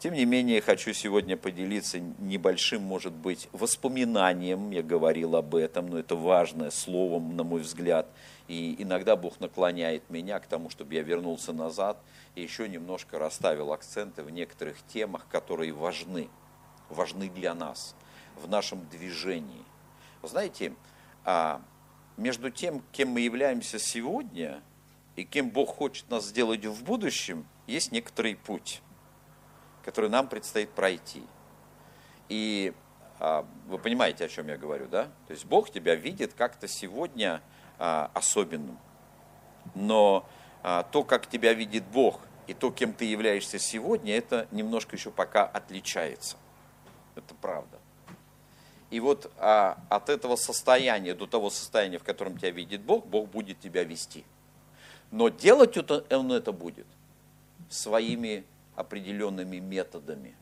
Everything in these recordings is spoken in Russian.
Тем не менее, хочу сегодня поделиться небольшим, может быть, воспоминанием. Я говорил об этом, но это важное слово, на мой взгляд. И иногда Бог наклоняет меня к тому, чтобы я вернулся назад и еще немножко расставил акценты в некоторых темах, которые важны, важны для нас в нашем движении. Знаете, а между тем, кем мы являемся сегодня и кем Бог хочет нас сделать в будущем, есть некоторый путь, который нам предстоит пройти. И а, вы понимаете, о чем я говорю, да? То есть Бог тебя видит как-то сегодня а, особенным. Но а, то, как тебя видит Бог, и то, кем ты являешься сегодня, это немножко еще пока отличается. Это правда. И вот а, от этого состояния до того состояния, в котором тебя видит Бог, Бог будет тебя вести. Но делать это, Он это будет своими определенными методами.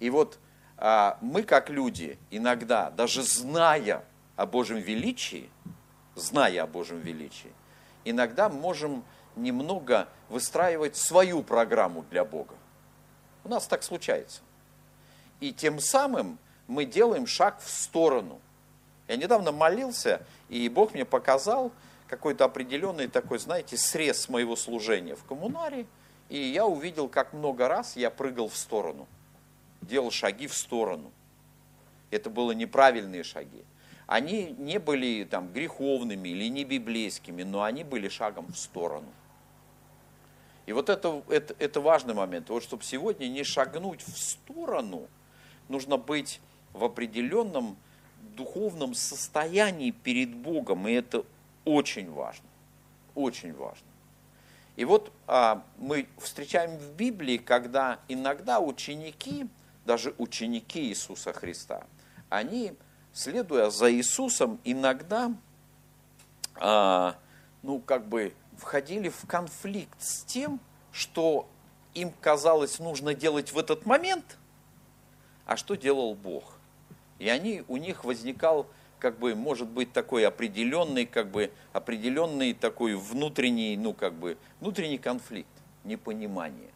И вот а, мы, как люди, иногда, даже зная о Божьем величии, зная о Божьем величии, иногда можем немного выстраивать свою программу для Бога. У нас так случается. И тем самым мы делаем шаг в сторону. Я недавно молился, и Бог мне показал какой-то определенный такой, знаете, срез моего служения в коммунаре, и я увидел, как много раз я прыгал в сторону, делал шаги в сторону. Это были неправильные шаги. Они не были там греховными или не библейскими, но они были шагом в сторону. И вот это, это, это важный момент. Вот чтобы сегодня не шагнуть в сторону, нужно быть в определенном духовном состоянии перед Богом, и это очень важно, очень важно. И вот а, мы встречаем в Библии, когда иногда ученики, даже ученики Иисуса Христа, они, следуя за Иисусом, иногда, а, ну, как бы входили в конфликт с тем, что им казалось нужно делать в этот момент, а что делал Бог. И они, у них возникал, как бы, может быть, такой определенный, как бы, определенный такой внутренний, ну, как бы, внутренний конфликт, непонимание.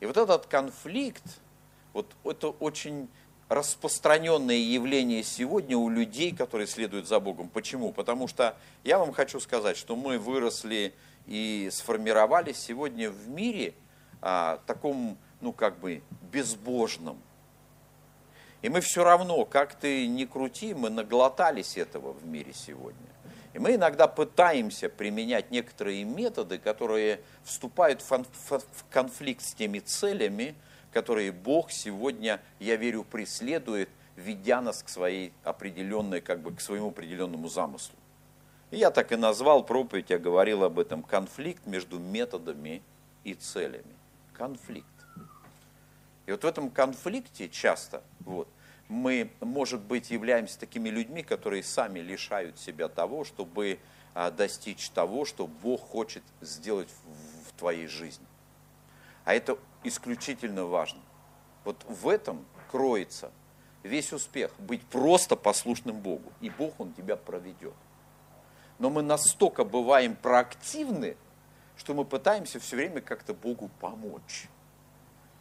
И вот этот конфликт, вот это очень распространенное явление сегодня у людей, которые следуют за Богом. Почему? Потому что я вам хочу сказать, что мы выросли и сформировались сегодня в мире а, таком, ну как бы, безбожном, и мы все равно, как ты ни крути, мы наглотались этого в мире сегодня. И мы иногда пытаемся применять некоторые методы, которые вступают в конфликт с теми целями, которые Бог сегодня, я верю, преследует, ведя нас к своей определенной, как бы к своему определенному замыслу. И я так и назвал проповедь, я говорил об этом, конфликт между методами и целями. Конфликт. И вот в этом конфликте часто вот, мы, может быть, являемся такими людьми, которые сами лишают себя того, чтобы а, достичь того, что Бог хочет сделать в, в твоей жизни. А это исключительно важно. Вот в этом кроется весь успех. Быть просто послушным Богу. И Бог, Он тебя проведет. Но мы настолько бываем проактивны, что мы пытаемся все время как-то Богу помочь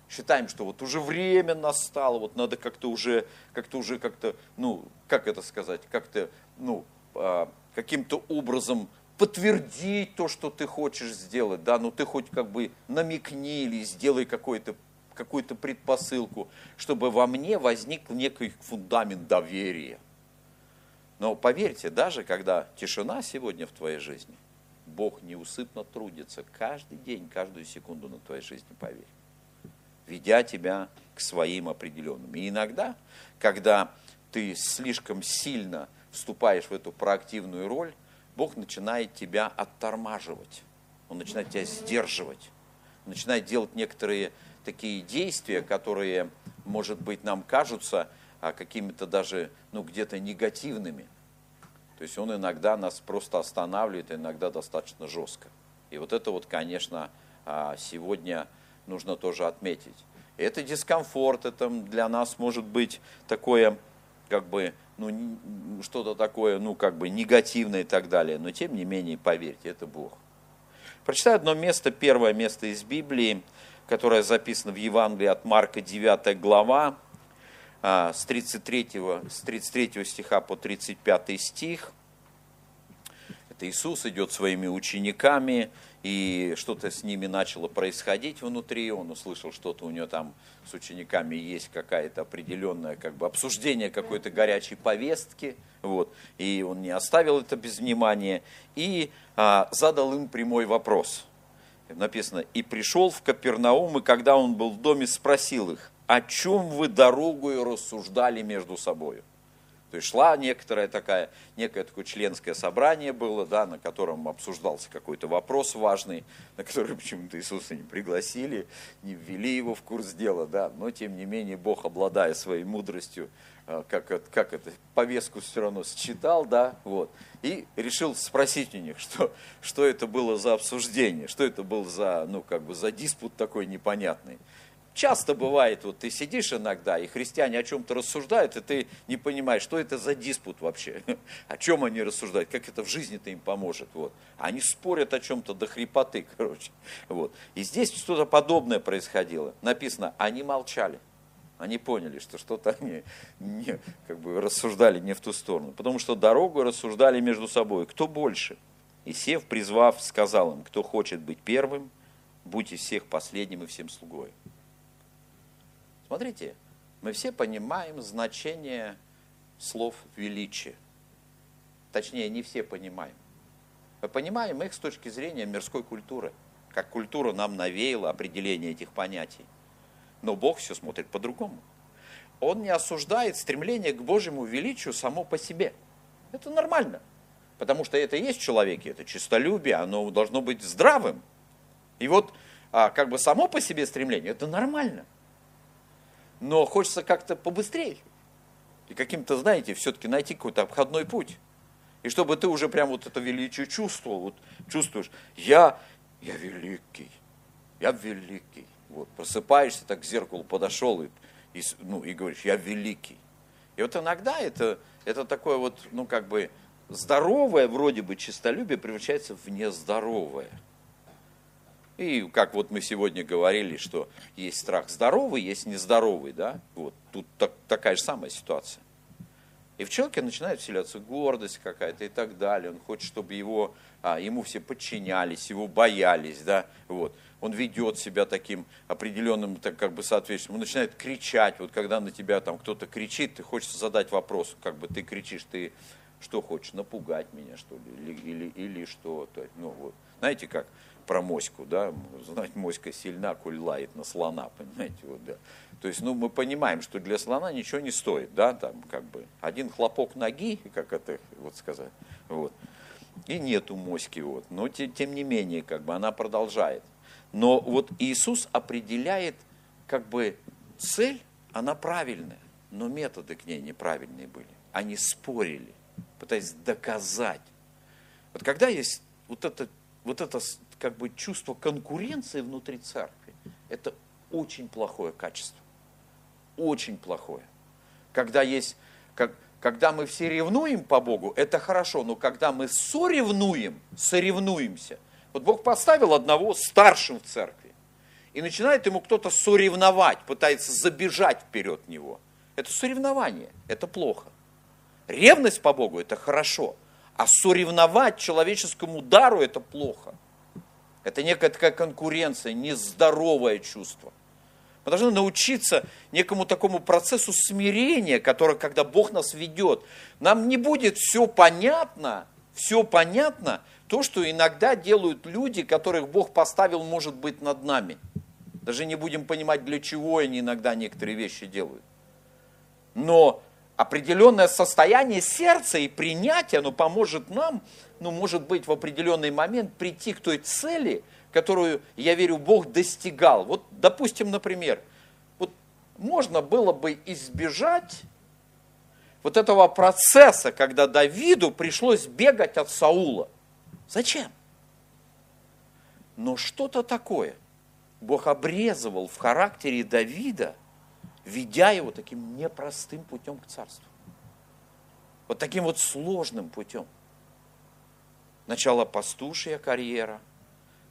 считаем, что вот уже время настало, вот надо как-то уже, как-то уже как-то, ну, как это сказать, как-то, ну, а, каким-то образом подтвердить то, что ты хочешь сделать, да, ну ты хоть как бы намекни или сделай какой-то какую-то предпосылку, чтобы во мне возник некий фундамент доверия. Но поверьте, даже когда тишина сегодня в твоей жизни, Бог неусыпно трудится каждый день, каждую секунду на твоей жизни, поверь ведя тебя к своим определенным. И иногда, когда ты слишком сильно вступаешь в эту проактивную роль, Бог начинает тебя оттормаживать, Он начинает тебя сдерживать, начинает делать некоторые такие действия, которые, может быть, нам кажутся а, какими-то даже, ну, где-то негативными. То есть он иногда нас просто останавливает, иногда достаточно жестко. И вот это вот, конечно, а, сегодня нужно тоже отметить. Это дискомфорт, это для нас может быть такое, как бы, ну, что-то такое, ну, как бы негативное и так далее. Но тем не менее, поверьте, это Бог. Прочитаю одно место, первое место из Библии, которая записана в Евангелии от Марка 9 глава, а, с 33, с 33 стиха по 35 стих. Это Иисус идет своими учениками, и что-то с ними начало происходить внутри, он услышал что-то у него там с учениками. Есть какая-то определенное как бы обсуждение какой-то горячей повестки, вот, и он не оставил это без внимания, и а, задал им прямой вопрос. Написано, и пришел в Капернаум, и когда он был в доме, спросил их, о чем вы дорогою рассуждали между собой. То есть шла некоторая такая, некое такое членское собрание было, да, на котором обсуждался какой-то вопрос важный, на который почему-то Иисуса не пригласили, не ввели его в курс дела, да, но тем не менее Бог, обладая своей мудростью, э, как, как это, повестку все равно считал, да, вот, и решил спросить у них, что, что это было за обсуждение, что это был за, ну, как бы за диспут такой непонятный. Часто бывает, вот ты сидишь иногда, и христиане о чем-то рассуждают, и ты не понимаешь, что это за диспут вообще, о чем они рассуждают, как это в жизни-то им поможет. Вот. Они спорят о чем-то до хрипоты, короче. Вот. И здесь что-то подобное происходило. Написано, они молчали. Они поняли, что что-то они не, как бы рассуждали не в ту сторону. Потому что дорогу рассуждали между собой. Кто больше? И Сев, призвав, сказал им, кто хочет быть первым, будьте всех последним и всем слугой. Смотрите, мы все понимаем значение слов величия. Точнее, не все понимаем. Мы понимаем их с точки зрения мирской культуры, как культура нам навеяла определение этих понятий. Но Бог все смотрит по-другому. Он не осуждает стремление к Божьему величию само по себе. Это нормально. Потому что это есть в человеке, это чистолюбие, оно должно быть здравым. И вот а, как бы само по себе стремление, это нормально но хочется как-то побыстрее. И каким-то, знаете, все-таки найти какой-то обходной путь. И чтобы ты уже прям вот это величие чувствовал, вот чувствуешь, я, я великий, я великий. Вот, просыпаешься, так к зеркалу подошел и, и, ну, и говоришь, я великий. И вот иногда это, это такое вот, ну, как бы, здоровое вроде бы честолюбие превращается в нездоровое. И как вот мы сегодня говорили, что есть страх здоровый, есть нездоровый, да, вот тут так, такая же самая ситуация. И в человеке начинает вселяться гордость какая-то и так далее. Он хочет, чтобы его, а, ему все подчинялись, его боялись, да, вот. Он ведет себя таким определенным, так как бы соответствующим. Он начинает кричать, вот когда на тебя там кто-то кричит, ты хочешь задать вопрос, как бы ты кричишь, ты что хочешь, напугать меня, что ли, или, или, или что-то, ну вот. Знаете как, про моську, да, знать, моська сильна, коль лает на слона, понимаете, вот, да. То есть, ну, мы понимаем, что для слона ничего не стоит, да, там, как бы, один хлопок ноги, как это, вот сказать, вот, и нету моськи, вот, но тем, тем не менее, как бы, она продолжает. Но вот Иисус определяет, как бы, цель, она правильная, но методы к ней неправильные были. Они спорили, пытаясь доказать. Вот когда есть вот это, вот это как бы чувство конкуренции внутри церкви, это очень плохое качество. Очень плохое. Когда есть, как, когда мы все ревнуем по Богу, это хорошо, но когда мы соревнуем, соревнуемся, вот Бог поставил одного старшим в церкви, и начинает ему кто-то соревновать, пытается забежать вперед него. Это соревнование, это плохо. Ревность по Богу – это хорошо, а соревновать человеческому дару – это плохо. Это некая такая конкуренция, нездоровое чувство. Мы должны научиться некому такому процессу смирения, который, когда Бог нас ведет, нам не будет все понятно, все понятно, то, что иногда делают люди, которых Бог поставил, может быть, над нами. Даже не будем понимать, для чего они иногда некоторые вещи делают. Но определенное состояние сердца и принятие, оно поможет нам ну, может быть, в определенный момент прийти к той цели, которую, я верю, Бог достигал. Вот, допустим, например, вот можно было бы избежать вот этого процесса, когда Давиду пришлось бегать от Саула. Зачем? Но что-то такое Бог обрезывал в характере Давида, ведя его таким непростым путем к царству. Вот таким вот сложным путем. Сначала пастушья карьера,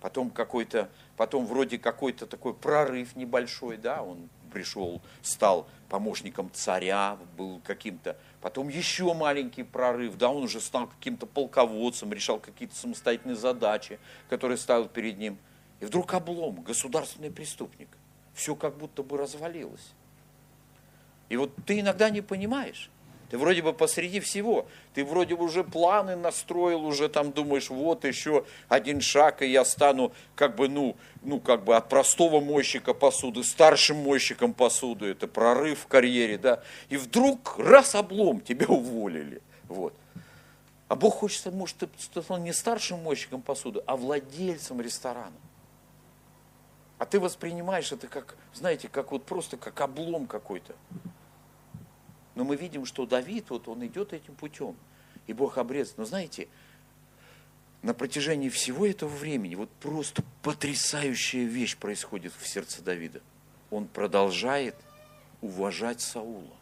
потом какой-то потом вроде какой-то такой прорыв небольшой, да, он пришел, стал помощником царя, был каким-то, потом еще маленький прорыв, да, он уже стал каким-то полководцем, решал какие-то самостоятельные задачи, которые ставил перед ним. И вдруг облом, государственный преступник. Все как будто бы развалилось. И вот ты иногда не понимаешь, ты вроде бы посреди всего, ты вроде бы уже планы настроил, уже там думаешь, вот еще один шаг, и я стану как бы, ну, ну, как бы от простого мойщика посуды старшим мойщиком посуды, это прорыв в карьере, да, и вдруг раз облом, тебя уволили, вот. А Бог хочет, может, ты стал не старшим мойщиком посуды, а владельцем ресторана. А ты воспринимаешь это как, знаете, как вот просто как облом какой-то. Но мы видим, что Давид, вот он идет этим путем, и Бог обрезан. Но знаете, на протяжении всего этого времени вот просто потрясающая вещь происходит в сердце Давида. Он продолжает уважать Саула.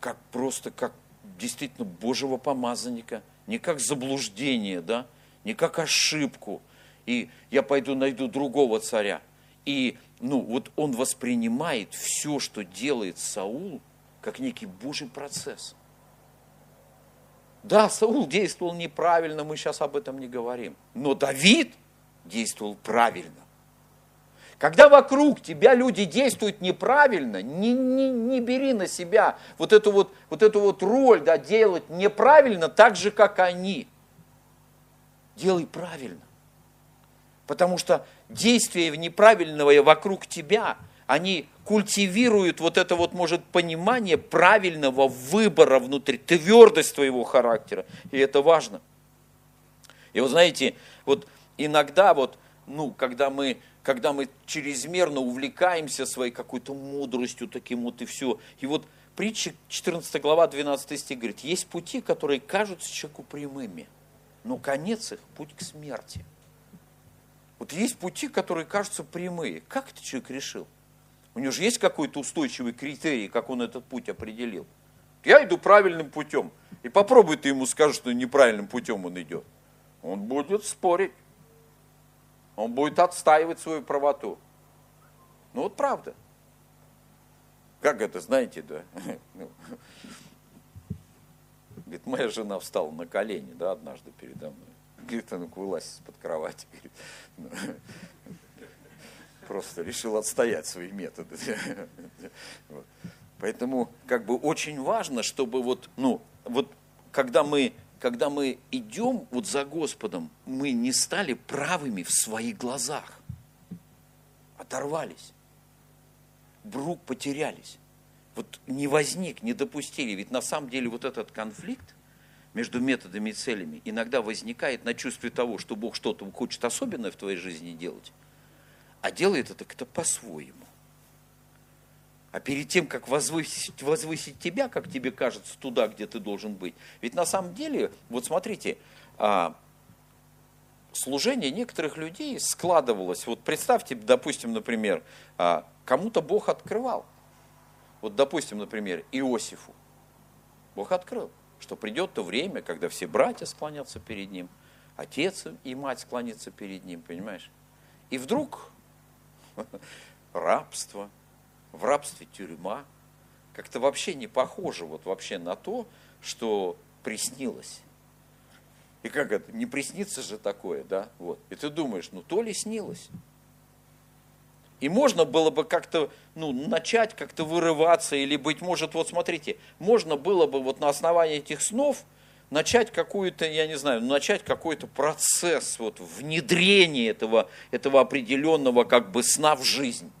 Как просто, как действительно Божьего помазанника, не как заблуждение, да, не как ошибку, и я пойду найду другого царя. И ну, вот он воспринимает все, что делает Саул, как некий Божий процесс. Да, Саул действовал неправильно, мы сейчас об этом не говорим. Но Давид действовал правильно. Когда вокруг тебя люди действуют неправильно, не, не, не бери на себя вот эту вот, вот эту вот роль, да, делать неправильно так же, как они. Делай правильно. Потому что действия неправильного вокруг тебя, они культивируют вот это вот, может, понимание правильного выбора внутри, твердость твоего характера. И это важно. И вот знаете, вот иногда вот, ну, когда мы, когда мы чрезмерно увлекаемся своей какой-то мудростью таким вот и все, и вот притча 14 глава 12 стих говорит, есть пути, которые кажутся человеку прямыми, но конец их – путь к смерти – вот есть пути, которые кажутся прямые. Как этот человек решил? У него же есть какой-то устойчивый критерий, как он этот путь определил. Я иду правильным путем. И попробуй ты ему скажешь, что неправильным путем он идет. Он будет спорить. Он будет отстаивать свою правоту. Ну вот правда. Как это, знаете, да? Ну, говорит, моя жена встала на колени, да, однажды передо мной. Говорит, а ну-ка вылазь из-под кровати. Говорит, ну, просто решил отстоять свои методы. Поэтому как бы очень важно, чтобы вот, ну, вот когда мы, когда мы идем вот за Господом, мы не стали правыми в своих глазах. Оторвались. Вдруг потерялись. Вот не возник, не допустили. Ведь на самом деле вот этот конфликт, между методами и целями иногда возникает на чувстве того, что Бог что-то хочет особенное в твоей жизни делать, а делает это как-то по-своему. А перед тем, как возвысить, возвысить тебя, как тебе кажется, туда, где ты должен быть. Ведь на самом деле, вот смотрите, а, служение некоторых людей складывалось. Вот представьте, допустим, например, а, кому-то Бог открывал. Вот, допустим, например, Иосифу. Бог открыл что придет то время, когда все братья склонятся перед ним, отец и мать склонятся перед ним, понимаешь? И вдруг рабство, в рабстве тюрьма, как-то вообще не похоже вот вообще на то, что приснилось. И как это, не приснится же такое, да? Вот. И ты думаешь, ну то ли снилось, и можно было бы как-то ну, начать как-то вырываться, или, быть может, вот смотрите, можно было бы вот на основании этих снов начать какую-то, я не знаю, начать какой-то процесс вот, внедрения этого, этого определенного как бы сна в жизнь.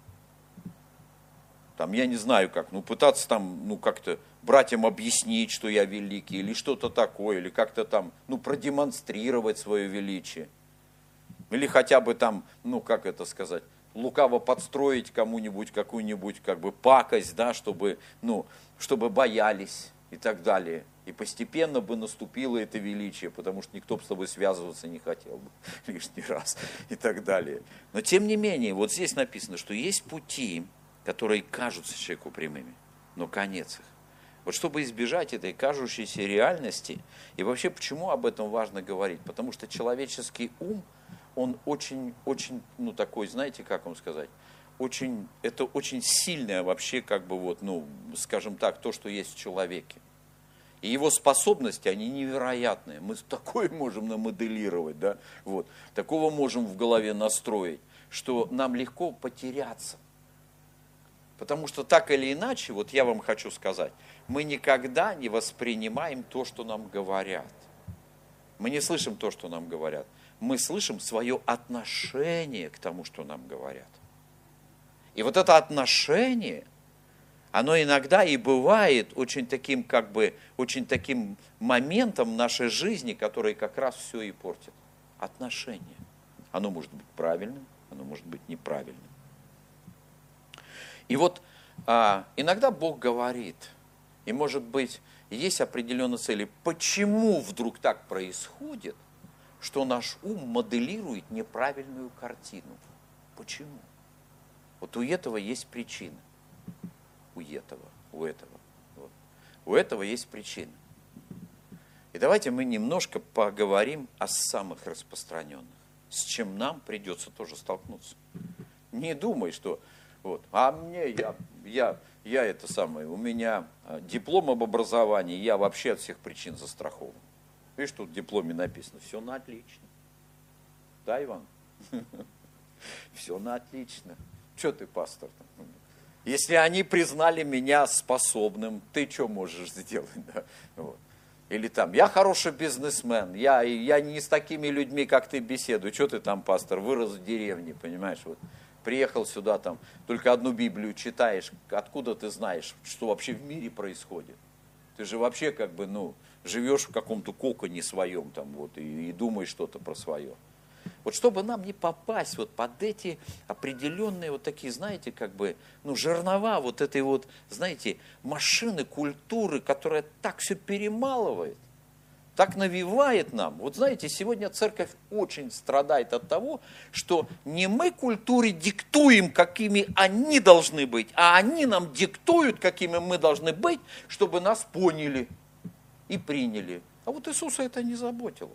Там, я не знаю как, ну, пытаться там, ну, как-то братьям объяснить, что я великий, или что-то такое, или как-то там, ну, продемонстрировать свое величие. Или хотя бы там, ну, как это сказать, лукаво подстроить кому-нибудь какую-нибудь как бы пакость, да, чтобы, ну, чтобы боялись и так далее. И постепенно бы наступило это величие, потому что никто бы с тобой связываться не хотел бы лишний раз и так далее. Но тем не менее, вот здесь написано, что есть пути, которые кажутся человеку прямыми, но конец их. Вот чтобы избежать этой кажущейся реальности, и вообще почему об этом важно говорить? Потому что человеческий ум – он очень, очень, ну такой, знаете, как вам сказать, очень, это очень сильное вообще, как бы вот, ну, скажем так, то, что есть в человеке. И его способности, они невероятные. Мы такое можем намоделировать, да, вот, такого можем в голове настроить, что нам легко потеряться. Потому что так или иначе, вот я вам хочу сказать, мы никогда не воспринимаем то, что нам говорят. Мы не слышим то, что нам говорят. Мы слышим свое отношение к тому, что нам говорят. И вот это отношение, оно иногда и бывает очень таким, как бы, очень таким моментом нашей жизни, который как раз все и портит. Отношение. Оно может быть правильным, оно может быть неправильным. И вот а, иногда Бог говорит, и может быть есть определенные цели. Почему вдруг так происходит, что наш ум моделирует неправильную картину? Почему? Вот у этого есть причина. У этого, у этого. Вот. У этого есть причина. И давайте мы немножко поговорим о самых распространенных, с чем нам придется тоже столкнуться. Не думай, что вот. А мне, я, я, я это самое, у меня а, диплом об образовании, я вообще от всех причин застрахован. Видишь, тут в дипломе написано, все на отлично. Да, Иван? Все на отлично. Что ты, пастор? Если они признали меня способным, ты что можешь сделать? Да? Вот. Или там, я хороший бизнесмен, я, я не с такими людьми, как ты беседую. Что ты там, пастор, вырос в деревне, понимаешь? Вот приехал сюда, там, только одну Библию читаешь, откуда ты знаешь, что вообще в мире происходит? Ты же вообще как бы, ну, живешь в каком-то коконе своем там вот и, и думаешь что-то про свое. Вот чтобы нам не попасть вот под эти определенные вот такие, знаете, как бы, ну, жернова вот этой вот, знаете, машины культуры, которая так все перемалывает, так навевает нам. Вот знаете, сегодня церковь очень страдает от того, что не мы культуре диктуем, какими они должны быть, а они нам диктуют, какими мы должны быть, чтобы нас поняли и приняли. А вот Иисуса это не заботило.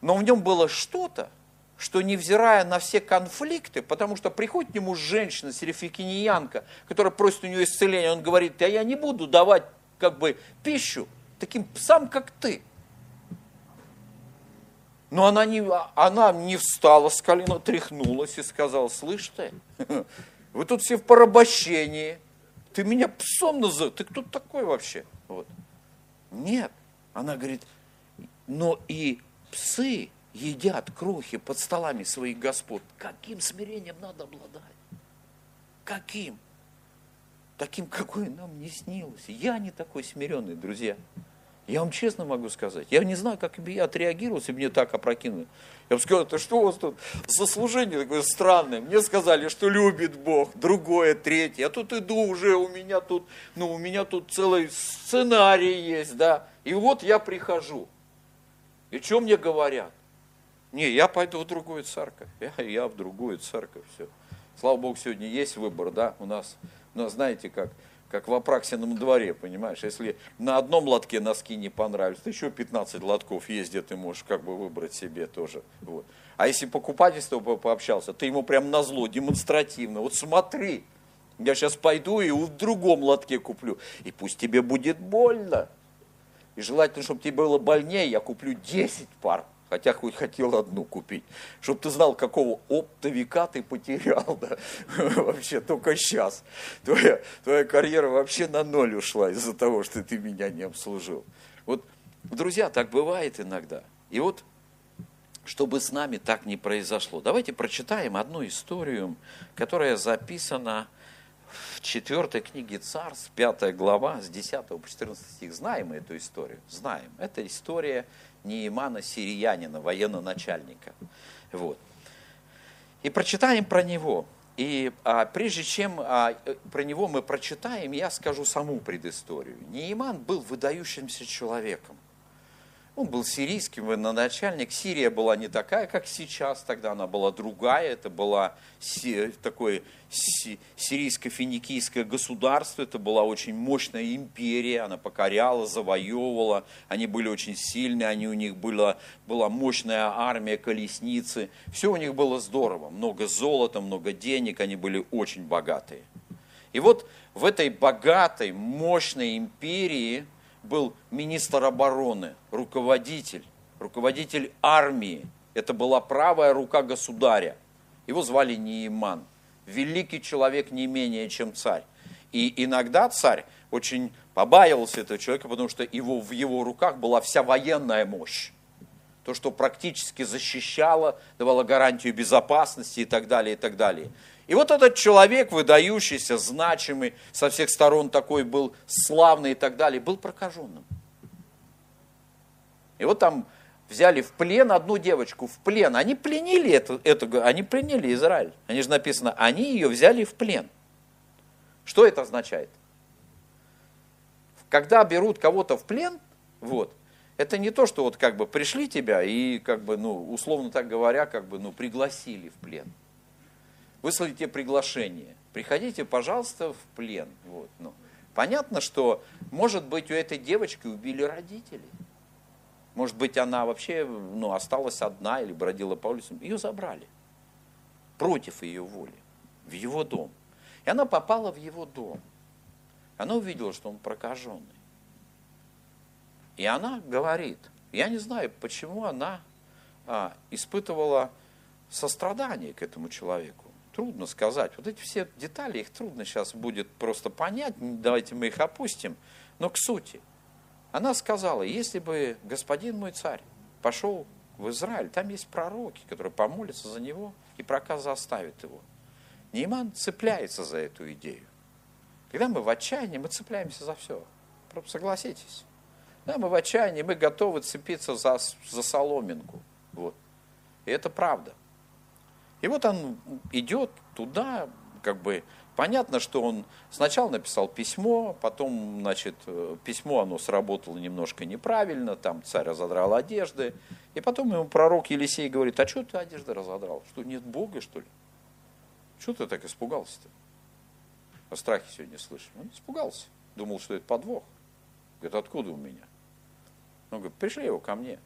Но в нем было что-то, что невзирая на все конфликты, потому что приходит к нему женщина, серификиньянка, которая просит у него исцеления, он говорит, а я не буду давать как бы пищу, таким псам, как ты. Но она не, она не встала с колена, тряхнулась и сказала, слышь ты, вы тут все в порабощении, ты меня псом называешь, ты кто такой вообще? Вот. Нет, она говорит, но и псы едят крохи под столами своих господ. Каким смирением надо обладать? Каким? Таким, какой нам не снилось. Я не такой смиренный, друзья. Я вам честно могу сказать, я не знаю, как бы я отреагировал, если бы мне так опрокинули. Я бы сказал, это что у вас тут за служение такое странное? Мне сказали, что любит Бог, другое, третье. А тут иду уже, у меня тут, ну, у меня тут целый сценарий есть, да. И вот я прихожу. И что мне говорят? Не, я пойду в другую церковь. Я, я в другую церковь, все. Слава Богу, сегодня есть выбор, да, у нас, нас знаете как, как в Апраксином дворе, понимаешь, если на одном лотке носки не понравились, то еще 15 лотков есть, ты можешь как бы выбрать себе тоже. Вот. А если покупатель с тобой пообщался, ты ему прям на зло, демонстративно, вот смотри, я сейчас пойду и в другом лотке куплю, и пусть тебе будет больно. И желательно, чтобы тебе было больнее, я куплю 10 пар хотя хоть хотел одну купить, чтобы ты знал, какого оптовика ты потерял, да, вообще только сейчас. Твоя, твоя карьера вообще на ноль ушла из-за того, что ты меня не обслужил. Вот, друзья, так бывает иногда. И вот, чтобы с нами так не произошло, давайте прочитаем одну историю, которая записана в четвертой книге Царств, пятая глава, с 10 по 14 стих. Знаем мы эту историю? Знаем. Это история Неимана Сириянина, военного начальника. Вот. И прочитаем про него. И а, прежде чем а, про него мы прочитаем, я скажу саму предысторию. Неиман был выдающимся человеком. Он был сирийским военачальник. Сирия была не такая, как сейчас, тогда она была другая. Это было такое сирийско-финикийское государство. Это была очень мощная империя. Она покоряла, завоевывала. Они были очень сильные. Они, у них была, была мощная армия, колесницы. Все у них было здорово. Много золота, много денег. Они были очень богатые. И вот в этой богатой, мощной империи – был министр обороны, руководитель, руководитель армии. Это была правая рука государя. Его звали Неиман. Великий человек не менее, чем царь. И иногда царь очень побаивался этого человека, потому что его, в его руках была вся военная мощь. То, что практически защищало, давало гарантию безопасности и так далее, и так далее. И вот этот человек, выдающийся, значимый, со всех сторон такой был славный и так далее, был прокаженным. И вот там взяли в плен одну девочку, в плен. Они пленили эту, эту они пленили Израиль. Они же написано, они ее взяли в плен. Что это означает? Когда берут кого-то в плен, вот, это не то, что вот как бы пришли тебя и как бы, ну, условно так говоря, как бы, ну, пригласили в плен выслали тебе приглашение. Приходите, пожалуйста, в плен. Вот, ну. Понятно, что, может быть, у этой девочки убили родители. Может быть, она вообще ну, осталась одна или бродила по улицам. Ее забрали против ее воли в его дом. И она попала в его дом. Она увидела, что он прокаженный. И она говорит, я не знаю, почему она а, испытывала сострадание к этому человеку трудно сказать. Вот эти все детали, их трудно сейчас будет просто понять, давайте мы их опустим. Но к сути. Она сказала, если бы господин мой царь пошел в Израиль, там есть пророки, которые помолятся за него, и проказ заставит его. Нейман цепляется за эту идею. Когда мы в отчаянии, мы цепляемся за все. Просто согласитесь. Да, мы в отчаянии, мы готовы цепиться за, за соломинку. Вот. И это правда. И вот он идет туда, как бы понятно, что он сначала написал письмо, потом, значит, э, письмо оно сработало немножко неправильно, там царь разодрал одежды, и потом ему пророк Елисей говорит, а что ты одежды разодрал? Что, нет Бога, что ли? Что ты так испугался-то? О страхе сегодня слышим. Он испугался, думал, что это подвох. Говорит, откуда у меня? Он говорит, пришли его ко мне.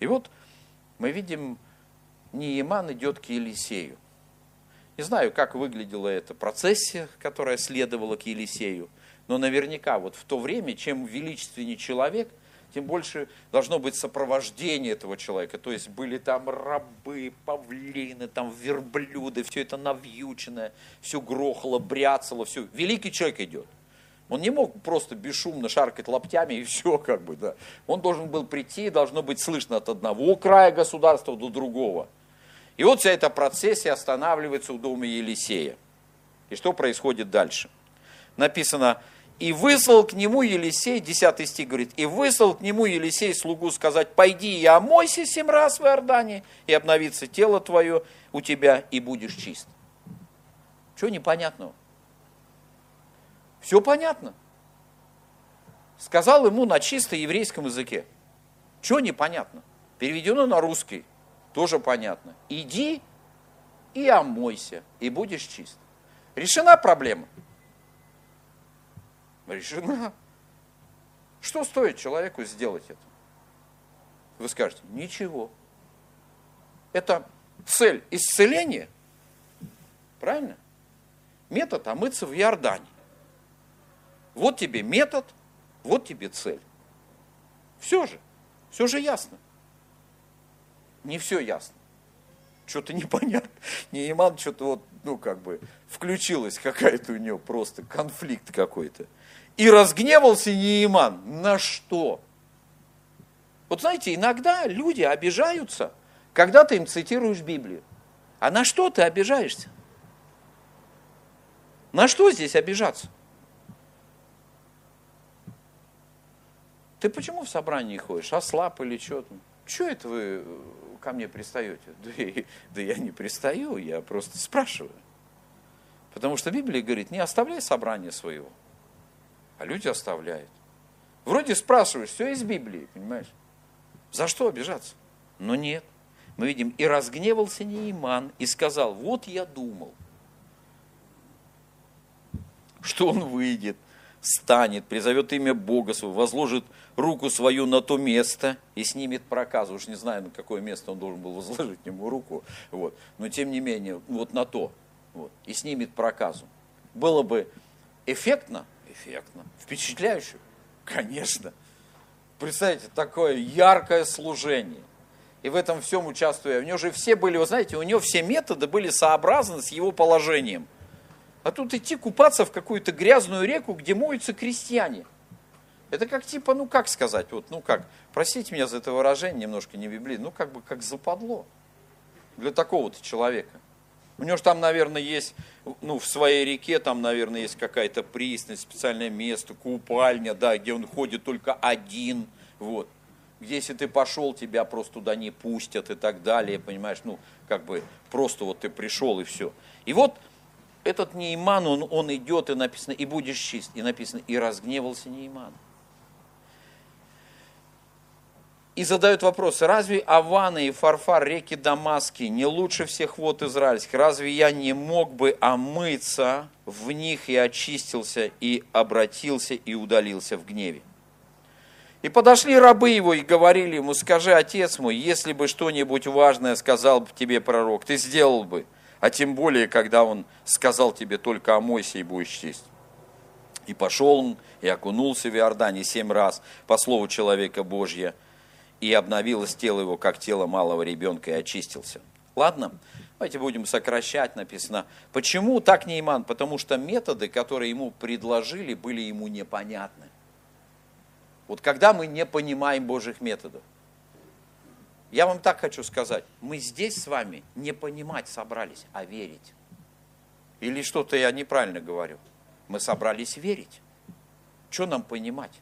И вот мы видим Нееман идет к Елисею. Не знаю, как выглядела эта процессия, которая следовала к Елисею, но наверняка вот в то время, чем величественнее человек, тем больше должно быть сопровождение этого человека. То есть были там рабы, павлины, там верблюды, все это навьюченное, все грохало, бряцало, все. Великий человек идет. Он не мог просто бесшумно шаркать лоптями и все, как бы, да. Он должен был прийти, должно быть слышно от одного края государства до другого – и вот вся эта процессия останавливается у дома Елисея. И что происходит дальше? Написано, и выслал к нему Елисей, 10 стих говорит, и выслал к нему Елисей слугу сказать, пойди и омойся семь раз в Иордане, и обновится тело твое у тебя, и будешь чист. Чего непонятного? Все понятно. Сказал ему на чисто еврейском языке. Чего непонятно? Переведено на русский тоже понятно. Иди и омойся, и будешь чист. Решена проблема? Решена. Что стоит человеку сделать это? Вы скажете, ничего. Это цель исцеления. Правильно? Метод омыться в Иордане. Вот тебе метод, вот тебе цель. Все же, все же ясно не все ясно. Что-то непонятно. Неиман что-то вот, ну, как бы, включилась какая-то у него просто конфликт какой-то. И разгневался Неиман. На что? Вот знаете, иногда люди обижаются, когда ты им цитируешь Библию. А на что ты обижаешься? На что здесь обижаться? Ты почему в собрании ходишь? Ослаб или что? Что это вы ко мне пристаете? Да, да я не пристаю, я просто спрашиваю. Потому что Библия говорит, не оставляй собрание своего. А люди оставляют. Вроде спрашиваешь, все из Библии, понимаешь? За что обижаться? Но нет. Мы видим, и разгневался Нейман, и сказал, вот я думал, что он выйдет, станет, призовет имя Бога своего, возложит руку свою на то место и снимет проказу. Уж не знаю, на какое место он должен был возложить ему руку, вот. но тем не менее, вот на то, вот. и снимет проказу. Было бы эффектно? Эффектно. Впечатляюще? Конечно. Представьте, такое яркое служение. И в этом всем участвуя. У него же все были, вы знаете, у него все методы были сообразны с его положением. А тут идти купаться в какую-то грязную реку, где моются крестьяне. Это как типа, ну как сказать, вот, ну как, простите меня за это выражение, немножко не библи, ну как бы как западло для такого-то человека. У него же там, наверное, есть, ну, в своей реке там, наверное, есть какая-то пристань, специальное место, купальня, да, где он ходит только один, вот. Где, если ты пошел, тебя просто туда не пустят и так далее, понимаешь, ну, как бы просто вот ты пришел и все. И вот этот Нейман, он, он идет, и написано, и будешь чист, и написано, и разгневался Нейман. И задают вопросы, разве Аваны и Фарфар, реки Дамаски, не лучше всех вод израильских? Разве я не мог бы омыться в них и очистился, и обратился, и удалился в гневе? И подошли рабы его и говорили ему, скажи, отец мой, если бы что-нибудь важное сказал бы тебе пророк, ты сделал бы а тем более, когда он сказал тебе только омойся и будешь честь. И пошел он, и окунулся в Иордане семь раз по слову человека Божья, и обновилось тело его, как тело малого ребенка, и очистился. Ладно, давайте будем сокращать, написано. Почему так Нейман? Потому что методы, которые ему предложили, были ему непонятны. Вот когда мы не понимаем Божьих методов, я вам так хочу сказать, мы здесь с вами не понимать собрались, а верить. Или что-то я неправильно говорю. Мы собрались верить. Что нам понимать?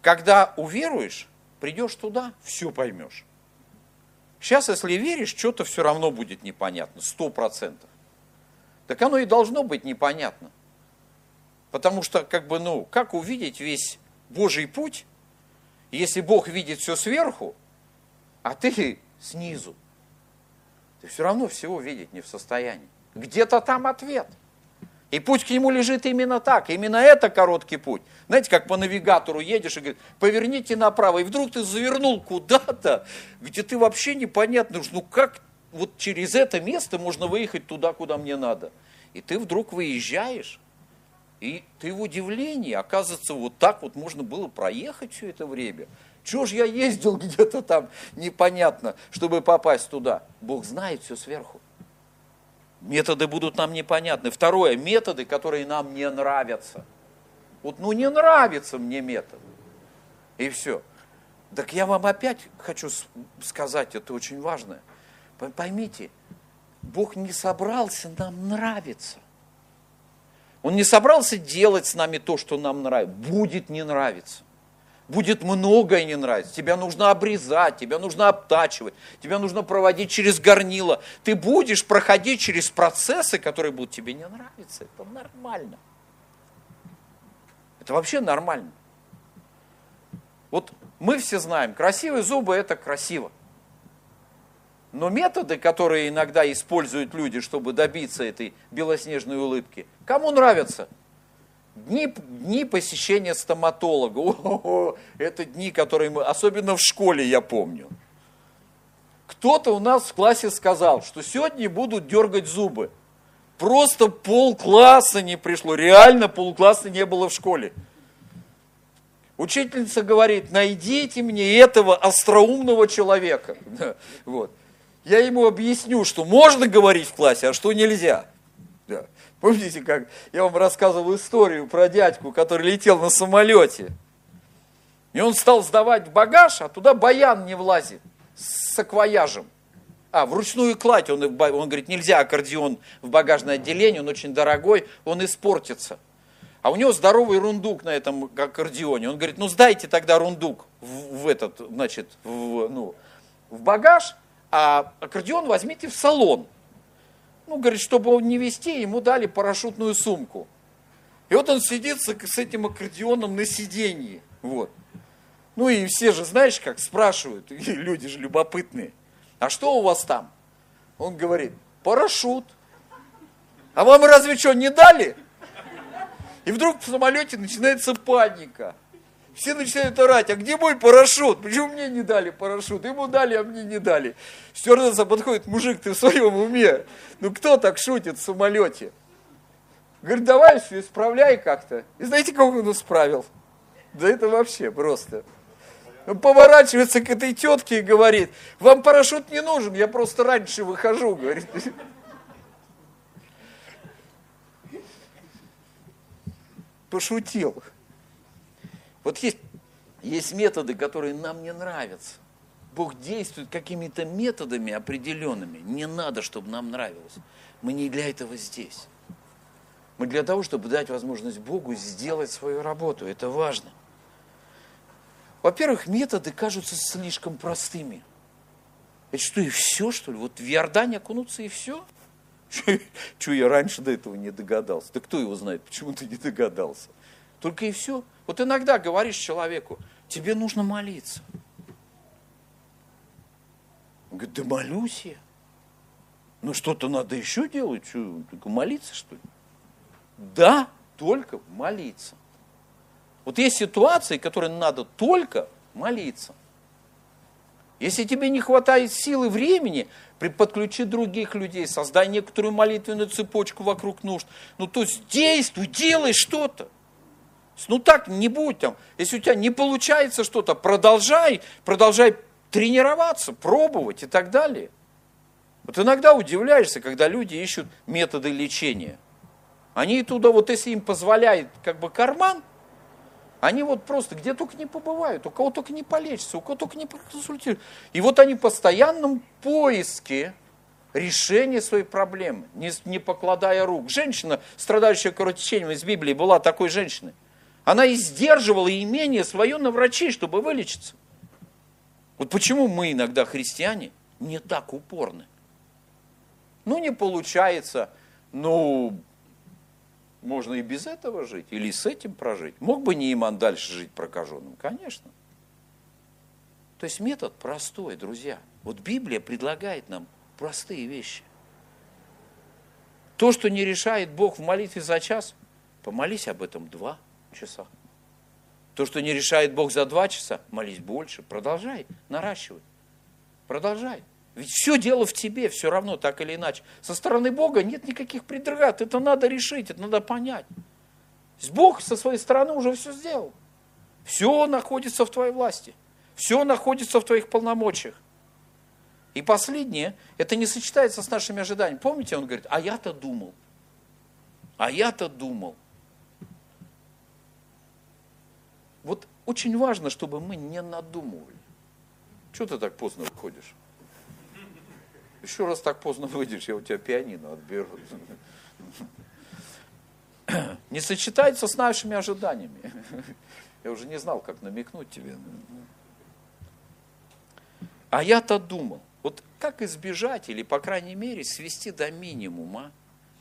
Когда уверуешь, придешь туда, все поймешь. Сейчас, если веришь, что-то все равно будет непонятно, сто процентов. Так оно и должно быть непонятно. Потому что, как бы, ну, как увидеть весь Божий путь, если Бог видит все сверху, а ты снизу, ты все равно всего видеть не в состоянии. Где-то там ответ. И путь к нему лежит именно так. Именно это короткий путь. Знаете, как по навигатору едешь и говорит, поверните направо. И вдруг ты завернул куда-то, где ты вообще непонятно, ну как вот через это место можно выехать туда, куда мне надо. И ты вдруг выезжаешь, и ты в удивлении, оказывается, вот так вот можно было проехать все это время. Чего ж я ездил где-то там непонятно, чтобы попасть туда? Бог знает все сверху. Методы будут нам непонятны. Второе, методы, которые нам не нравятся. Вот ну не нравится мне метод. И все. Так я вам опять хочу сказать, это очень важно. Поймите, Бог не собрался нам нравиться. Он не собрался делать с нами то, что нам нравится. Будет не нравиться. Будет многое не нравиться. Тебя нужно обрезать, тебя нужно обтачивать, тебя нужно проводить через горнило. Ты будешь проходить через процессы, которые будут тебе не нравиться. Это нормально. Это вообще нормально. Вот мы все знаем, красивые зубы это красиво. Но методы, которые иногда используют люди, чтобы добиться этой белоснежной улыбки, кому нравятся? Дни, дни посещения стоматолога. О, это дни, которые мы, особенно в школе, я помню. Кто-то у нас в классе сказал, что сегодня будут дергать зубы. Просто полкласса не пришло, реально полкласса не было в школе. Учительница говорит, найдите мне этого остроумного человека. Вот я ему объясню, что можно говорить в классе, а что нельзя. Да. Помните, как я вам рассказывал историю про дядьку, который летел на самолете? И он стал сдавать багаж, а туда баян не влазит с акваяжем. А, вручную кладь, он, он говорит, нельзя аккордеон в багажное отделение, он очень дорогой, он испортится. А у него здоровый рундук на этом аккордеоне. Он говорит, ну сдайте тогда рундук в, в этот, значит, в, ну, в багаж, а аккордеон возьмите в салон. Ну, говорит, чтобы его не вести, ему дали парашютную сумку. И вот он сидит с, этим аккордеоном на сиденье. Вот. Ну и все же, знаешь, как спрашивают, люди же любопытные, а что у вас там? Он говорит, парашют. А вам разве что не дали? И вдруг в самолете начинается паника. Все начинают орать, а где мой парашют? Почему мне не дали парашют? Ему дали, а мне не дали. Стюардесса подходит, мужик, ты в своем уме? Ну кто так шутит в самолете? Говорит, давай все исправляй как-то. И знаете, как он исправил? Да это вообще просто. Он поворачивается к этой тетке и говорит, вам парашют не нужен, я просто раньше выхожу, говорит. Пошутил. Вот есть, есть методы, которые нам не нравятся. Бог действует какими-то методами определенными. Не надо, чтобы нам нравилось. Мы не для этого здесь. Мы для того, чтобы дать возможность Богу сделать свою работу. Это важно. Во-первых, методы кажутся слишком простыми. Это что, и все, что ли? Вот в Иордане окунуться и все? Чего я раньше до этого не догадался? Да кто его знает, почему ты не догадался? Только и все. Вот иногда говоришь человеку, тебе нужно молиться. Он говорит, да молюсь я. Ну что-то надо еще делать, что, только молиться что ли? Да, только молиться. Вот есть ситуации, которые надо только молиться. Если тебе не хватает силы времени, подключи других людей, создай некоторую молитвенную цепочку вокруг нужд. Ну, то есть действуй, делай что-то. Ну так не будь там. Если у тебя не получается что-то, продолжай, продолжай тренироваться, пробовать и так далее. Вот иногда удивляешься, когда люди ищут методы лечения. Они туда, вот если им позволяет как бы карман, они вот просто где только не побывают, у кого только не полечатся, у кого только не проконсультируют. И вот они в постоянном поиске решения своей проблемы, не, не покладая рук. Женщина, страдающая кровотечением из Библии, была такой женщиной. Она и сдерживала имение свое на врачей, чтобы вылечиться. Вот почему мы иногда, христиане, не так упорны. Ну, не получается, ну, можно и без этого жить, или с этим прожить. Мог бы Нейман дальше жить прокаженным? Конечно. То есть метод простой, друзья. Вот Библия предлагает нам простые вещи. То, что не решает Бог в молитве за час, помолись об этом два часа. То, что не решает Бог за два часа, молись больше, продолжай, наращивай, продолжай. Ведь все дело в тебе, все равно, так или иначе. Со стороны Бога нет никаких предрогат, это надо решить, это надо понять. Бог со своей стороны уже все сделал. Все находится в твоей власти, все находится в твоих полномочиях. И последнее, это не сочетается с нашими ожиданиями. Помните, он говорит, а я-то думал, а я-то думал. Вот очень важно, чтобы мы не надумывали. Чего ты так поздно выходишь? Еще раз так поздно выйдешь, я у тебя пианино отберу. Не сочетается с нашими ожиданиями. Я уже не знал, как намекнуть тебе. А я-то думал, вот как избежать или, по крайней мере, свести до минимума,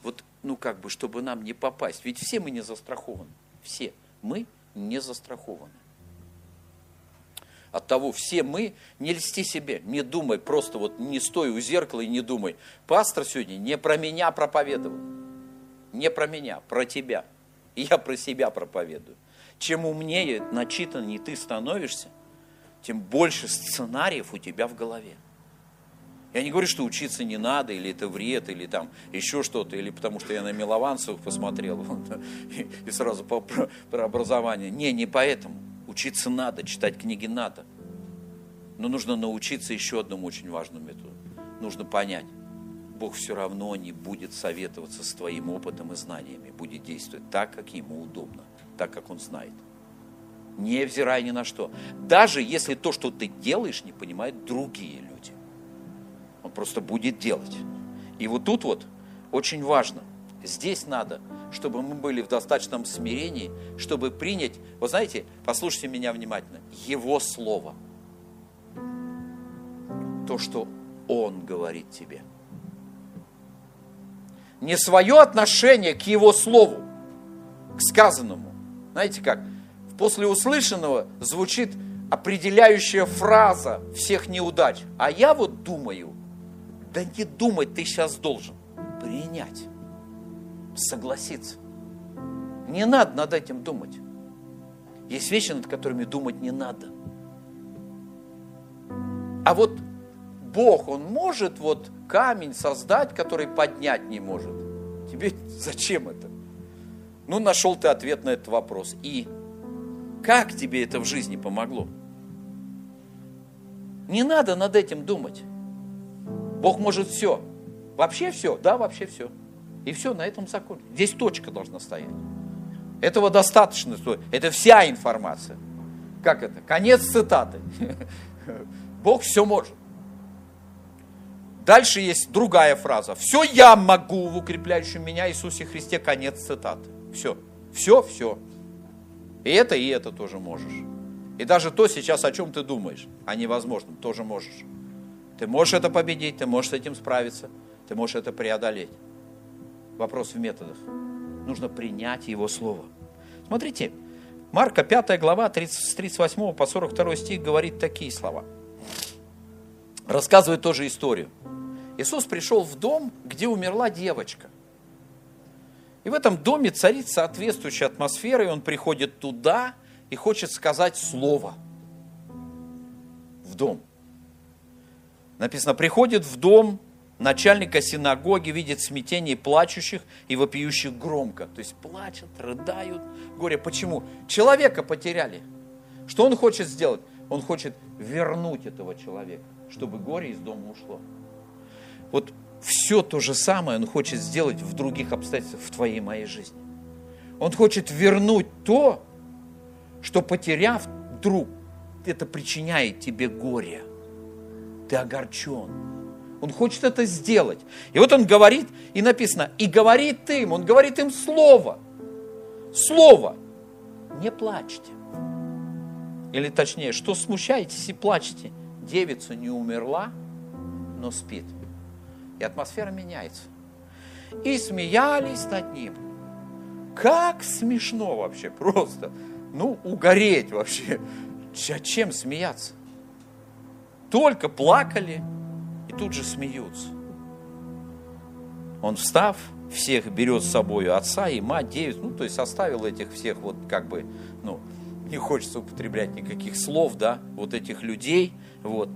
вот, ну, как бы, чтобы нам не попасть. Ведь все мы не застрахованы. Все мы не застрахованы. От того все мы, не льсти себе, не думай, просто вот не стой у зеркала и не думай. Пастор сегодня не про меня проповедовал, не про меня, про тебя. И я про себя проповедую. Чем умнее, начитаннее ты становишься, тем больше сценариев у тебя в голове. Я не говорю, что учиться не надо, или это вред, или там еще что-то, или потому что я на Милованцевых посмотрел и сразу про, про образование. Не, не поэтому. Учиться надо, читать книги надо. Но нужно научиться еще одному очень важному методу. Нужно понять, Бог все равно не будет советоваться с твоим опытом и знаниями, будет действовать так, как ему удобно, так, как он знает. Не взирая ни на что. Даже если то, что ты делаешь, не понимают другие люди. Просто будет делать. И вот тут вот очень важно, здесь надо – чтобы мы были в достаточном смирении, чтобы принять, вот знаете, послушайте меня внимательно, Его Слово. То, что Он говорит тебе. Не свое отношение к Его Слову, к сказанному. Знаете как? После услышанного звучит определяющая фраза всех неудач. А я вот думаю, да не думать ты сейчас должен. Принять. Согласиться. Не надо над этим думать. Есть вещи, над которыми думать не надо. А вот Бог, Он может вот камень создать, который поднять не может. Тебе зачем это? Ну, нашел ты ответ на этот вопрос. И как тебе это в жизни помогло? Не надо над этим думать. Бог может все. Вообще все, да, вообще все. И все, на этом законе. Здесь точка должна стоять. Этого достаточно. Это вся информация. Как это? Конец цитаты. Бог все может. Дальше есть другая фраза. Все я могу в укрепляющем меня Иисусе Христе. Конец цитаты. Все. Все, все. И это, и это тоже можешь. И даже то сейчас, о чем ты думаешь, о невозможном, тоже можешь. Ты можешь это победить, ты можешь с этим справиться, ты можешь это преодолеть. Вопрос в методах. Нужно принять Его Слово. Смотрите, Марка 5 глава 30, с 38 по 42 стих говорит такие слова. Рассказывает тоже историю. Иисус пришел в дом, где умерла девочка. И в этом доме царит соответствующая атмосфера, и он приходит туда и хочет сказать слово в дом. Написано, приходит в дом начальника синагоги, видит смятение плачущих и вопиющих громко. То есть плачут, рыдают, горе. Почему? Человека потеряли. Что он хочет сделать? Он хочет вернуть этого человека, чтобы горе из дома ушло. Вот все то же самое он хочет сделать в других обстоятельствах в твоей моей жизни. Он хочет вернуть то, что потеряв друг, это причиняет тебе горе. Ты огорчен. Он хочет это сделать. И вот он говорит, и написано, и говорит им, он говорит им слово. Слово. Не плачьте. Или точнее, что смущаетесь и плачете? Девица не умерла, но спит. И атмосфера меняется. И смеялись над ним. Как смешно вообще, просто. Ну, угореть вообще. Чем смеяться? Только плакали и тут же смеются. Он, встав, всех берет с собой отца и мать, девять, ну, то есть оставил этих всех вот как бы, ну, не хочется употреблять никаких слов, да, вот этих людей, вот,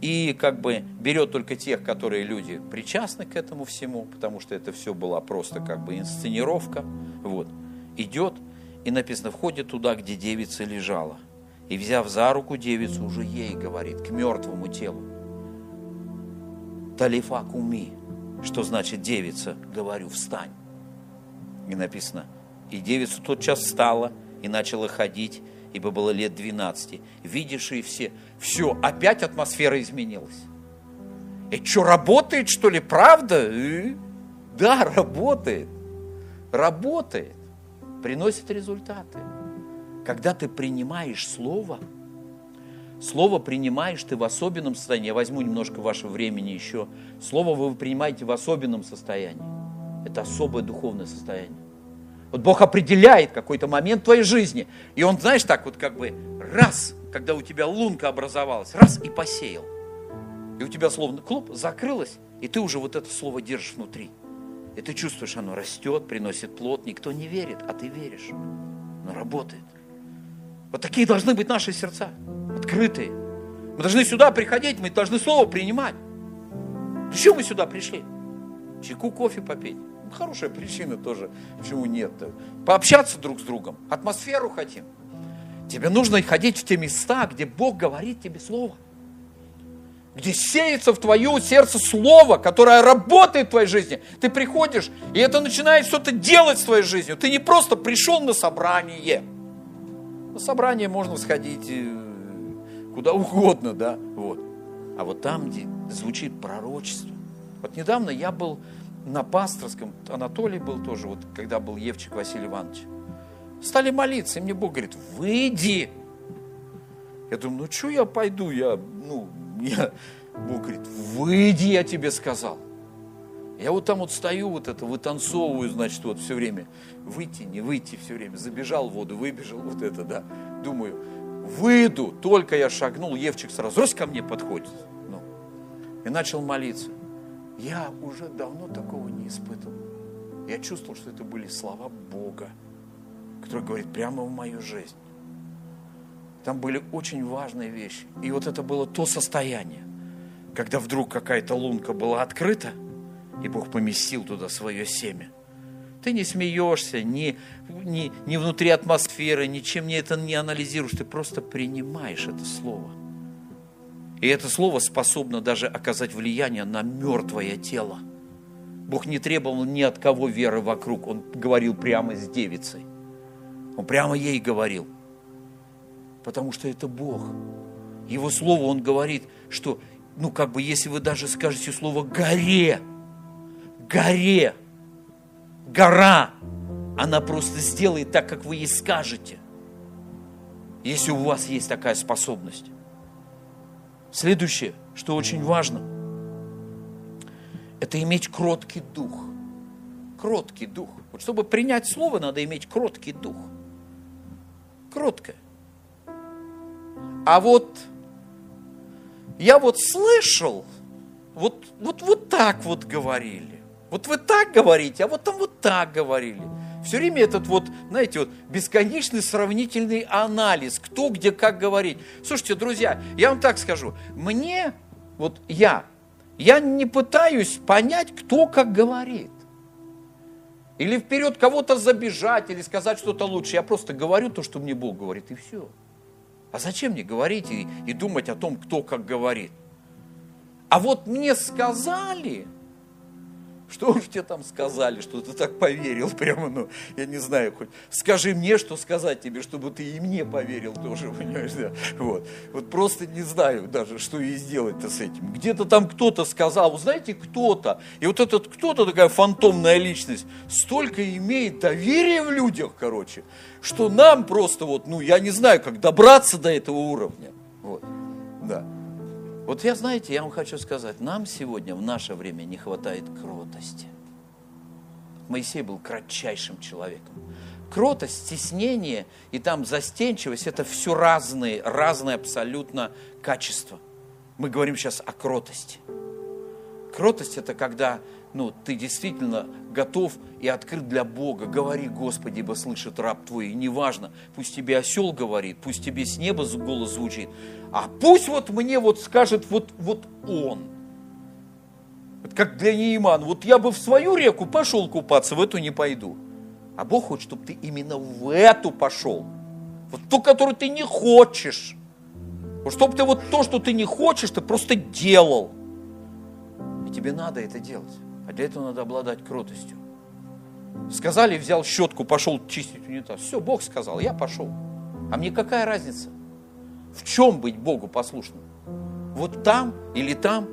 и как бы берет только тех, которые люди причастны к этому всему, потому что это все была просто как бы инсценировка, вот, идет, и написано, входит туда, где девица лежала, и взяв за руку девицу, уже ей говорит, к мертвому телу, Талифа куми, что значит девица, говорю, встань. И написано, и девица тотчас встала и начала ходить, ибо было лет 12. Видевшие все, все, опять атмосфера изменилась. И что, работает, что ли, правда? И, да, работает. Работает. Приносит результаты. Когда ты принимаешь Слово, Слово принимаешь ты в особенном состоянии. Я возьму немножко вашего времени еще. Слово вы принимаете в особенном состоянии. Это особое духовное состояние. Вот Бог определяет какой-то момент твоей жизни. И Он, знаешь, так вот как бы раз, когда у тебя лунка образовалась, раз и посеял. И у тебя словно клуб закрылось, и ты уже вот это слово держишь внутри. И ты чувствуешь, оно растет, приносит плод. Никто не верит, а ты веришь. Оно работает. Вот такие должны быть наши сердца, открытые. Мы должны сюда приходить, мы должны слово принимать. Почему мы сюда пришли? Чайку, кофе попить хорошая причина тоже, почему нет. Пообщаться друг с другом, атмосферу хотим. Тебе нужно ходить в те места, где Бог говорит тебе Слово. Где сеется в твое сердце Слово, которое работает в твоей жизни. Ты приходишь, и это начинает что-то делать с твоей жизнью. Ты не просто пришел на собрание. На собрание можно сходить э, куда угодно, да, вот. А вот там, где звучит пророчество. Вот недавно я был на пасторском, Анатолий был тоже, вот когда был Евчик Василий Иванович, стали молиться, и мне Бог говорит, выйди. Я думаю, ну что я пойду, я, ну, я, Бог говорит, выйди, я тебе сказал. Я вот там вот стою, вот это, вытанцовываю, значит, вот все время, выйти, не выйти все время, забежал в воду, выбежал, вот это, да. Думаю, Выйду, только я шагнул, Евчик сразу раз ко мне подходит. Ну, и начал молиться. Я уже давно такого не испытывал. Я чувствовал, что это были слова Бога, который говорит прямо в мою жизнь. Там были очень важные вещи. И вот это было то состояние, когда вдруг какая-то лунка была открыта, и Бог поместил туда свое семя. Ты не смеешься, не, не, не внутри атмосферы, ничем не это не анализируешь, ты просто принимаешь это слово. И это слово способно даже оказать влияние на мертвое тело. Бог не требовал ни от кого веры вокруг, Он говорил прямо с девицей. Он прямо ей говорил. Потому что это Бог. Его слово, Он говорит, что, ну, как бы, если вы даже скажете слово «горе», «горе», «гора», она просто сделает так, как вы ей скажете. Если у вас есть такая способность. Следующее, что очень важно, это иметь кроткий дух. Кроткий дух. Вот чтобы принять слово, надо иметь кроткий дух. Кроткое. А вот я вот слышал, вот, вот, вот так вот говорили. Вот вы так говорите, а вот там вот так говорили. Все время этот вот, знаете, вот бесконечный сравнительный анализ, кто где как говорить. Слушайте, друзья, я вам так скажу, мне, вот я, я не пытаюсь понять, кто как говорит. Или вперед кого-то забежать, или сказать что-то лучше. Я просто говорю то, что мне Бог говорит, и все. А зачем мне говорить и, и думать о том, кто как говорит? А вот мне сказали, что уж тебе там сказали, что ты так поверил прямо, ну, я не знаю, хоть скажи мне, что сказать тебе, чтобы ты и мне поверил тоже, понимаешь, да, вот. Вот просто не знаю даже, что и сделать-то с этим. Где-то там кто-то сказал, знаете, кто-то, и вот этот кто-то, такая фантомная личность, столько имеет доверия в людях, короче, что нам просто вот, ну, я не знаю, как добраться до этого уровня, вот, да. Вот я, знаете, я вам хочу сказать, нам сегодня в наше время не хватает кротости. Моисей был кратчайшим человеком. Кротость, стеснение и там застенчивость – это все разные, разные абсолютно качества. Мы говорим сейчас о кротости. Кротость – это когда ну, ты действительно готов и открыт для Бога. Говори, Господи, ибо слышит раб твой. И неважно, пусть тебе осел говорит, пусть тебе с неба голос звучит, а пусть вот мне вот скажет вот, вот он. Вот как для Неймана. Вот я бы в свою реку пошел купаться, в эту не пойду. А Бог хочет, чтобы ты именно в эту пошел. Вот ту, которую ты не хочешь. Вот чтобы ты вот то, что ты не хочешь, ты просто делал. И тебе надо это делать. А для этого надо обладать кротостью. Сказали, взял щетку, пошел чистить унитаз. Все, Бог сказал, я пошел. А мне какая разница? В чем быть Богу послушным? Вот там или там?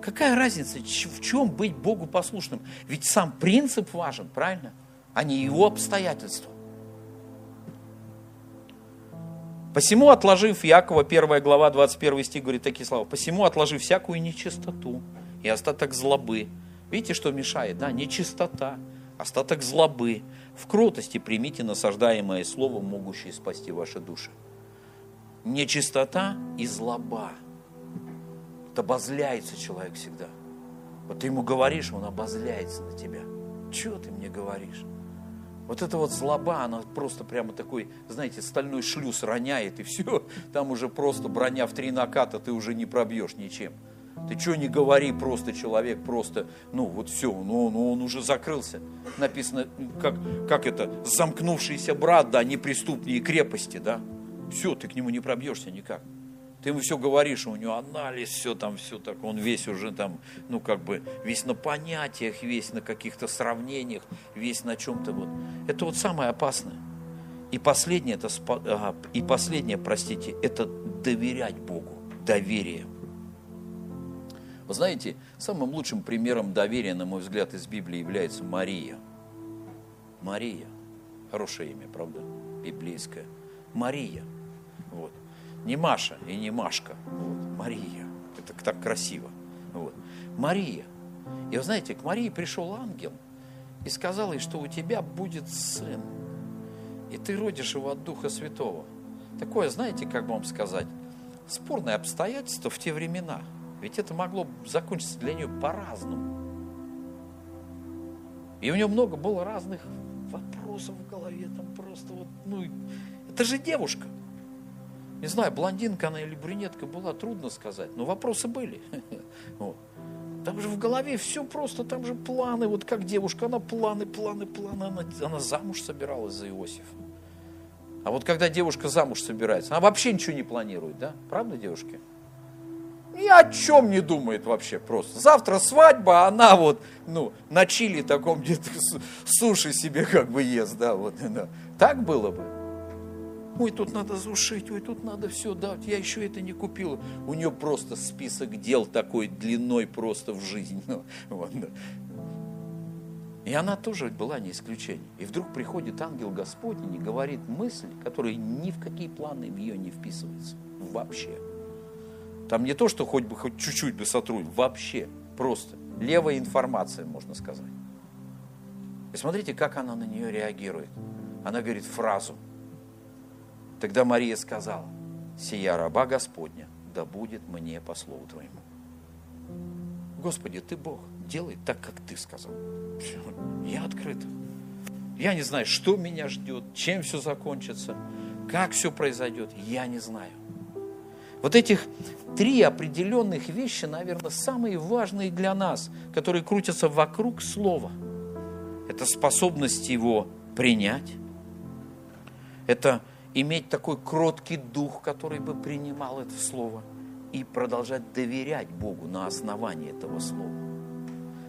Какая разница, в чем быть Богу послушным? Ведь сам принцип важен, правильно? А не его обстоятельства. Посему, отложив, Якова, 1 глава, 21 стих, говорит такие слова. Посему, отложив всякую нечистоту, и остаток злобы. Видите, что мешает? Да, нечистота, остаток злобы. В кротости примите насаждаемое слово, могущее спасти ваши души. Нечистота и злоба. Это обозляется человек всегда. Вот ты ему говоришь, он обозляется на тебя. Чего ты мне говоришь? Вот эта вот злоба, она просто прямо такой, знаете, стальной шлюз роняет, и все, там уже просто броня в три наката, ты уже не пробьешь ничем. Ты что не говори, просто человек, просто, ну вот все, ну, ну он уже закрылся. Написано, как, как это, замкнувшийся брат, да, неприступнее крепости, да. Все, ты к нему не пробьешься никак. Ты ему все говоришь, у него анализ, все там, все так, он весь уже там, ну как бы, весь на понятиях, весь на каких-то сравнениях, весь на чем-то вот. Это вот самое опасное. И последнее, это, и последнее, простите, это доверять Богу, доверие. Вы знаете, самым лучшим примером доверия, на мой взгляд, из Библии является Мария. Мария. Хорошее имя, правда? Библейское. Мария. Вот. Не Маша и не Машка. Вот. Мария. Это так красиво. Вот. Мария. И вы знаете, к Марии пришел ангел и сказал ей, что у тебя будет сын. И ты родишь его от Духа Святого. такое, знаете, как вам сказать, спорное обстоятельство в те времена. Ведь это могло закончиться для нее по-разному. И у нее много было разных вопросов в голове, там просто вот, ну, это же девушка. Не знаю, блондинка она или брюнетка была, трудно сказать, но вопросы были. Там же в голове все просто, там же планы, вот как девушка, она планы, планы, планы, она, она замуж собиралась за Иосифа. А вот когда девушка замуж собирается, она вообще ничего не планирует, да? Правда, девушки? Ни о чем не думает вообще просто. Завтра свадьба, а она вот, ну, на чили таком где-то суши себе как бы ест, да, вот, да. Так было бы. Ой, тут надо сушить, ой, тут надо все, да, я еще это не купила. У нее просто список дел такой длиной просто в жизнь. Ну, вот, да. И она тоже была не исключение. И вдруг приходит ангел Господень и говорит мысль, которая ни в какие планы в ее не вписывается. Вообще. Там не то, что хоть бы хоть чуть-чуть бы сотрудничал, вообще. Просто. Левая информация, можно сказать. И смотрите, как она на нее реагирует. Она говорит фразу – Тогда Мария сказала, «Сия раба Господня, да будет мне по слову Твоему». Господи, Ты Бог, делай так, как Ты сказал. Я открыт. Я не знаю, что меня ждет, чем все закончится, как все произойдет, я не знаю. Вот этих три определенных вещи, наверное, самые важные для нас, которые крутятся вокруг слова. Это способность его принять, это иметь такой кроткий дух, который бы принимал это слово и продолжать доверять Богу на основании этого слова.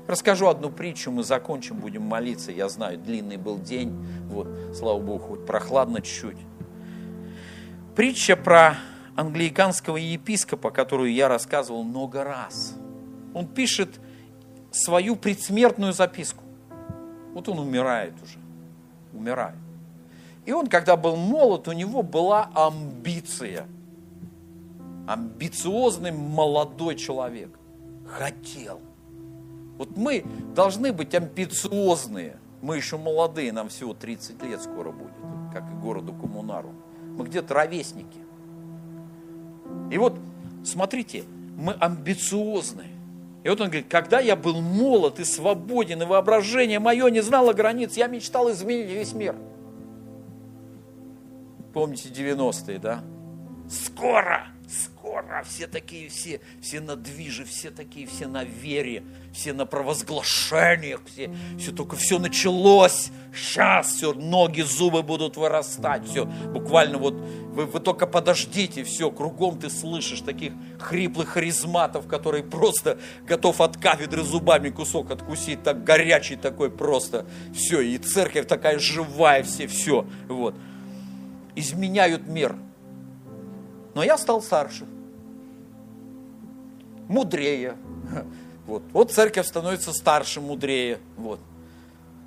Расскажу одну притчу, мы закончим, будем молиться. Я знаю, длинный был день, вот, слава Богу, хоть прохладно чуть-чуть. Притча про англиканского епископа, которую я рассказывал много раз. Он пишет свою предсмертную записку. Вот он умирает уже, умирает. И он, когда был молод, у него была амбиция. Амбициозный молодой человек. Хотел. Вот мы должны быть амбициозные. Мы еще молодые, нам всего 30 лет скоро будет, как и городу Коммунару. Мы где-то ровесники. И вот, смотрите, мы амбициозные. И вот он говорит, когда я был молод и свободен, и воображение мое не знало границ, я мечтал изменить весь мир – Помните 90-е, да? Скоро, скоро, все такие, все, все на движе, все такие, все на вере, все на провозглашениях, все, все только все началось, сейчас все, ноги, зубы будут вырастать, все, буквально вот, вы, вы только подождите, все, кругом ты слышишь таких хриплых харизматов, которые просто готов от кафедры зубами кусок откусить, так горячий такой просто, все, и церковь такая живая, все, все, вот. Изменяют мир. Но я стал старше, мудрее. Вот, вот церковь становится старше, мудрее. Вот.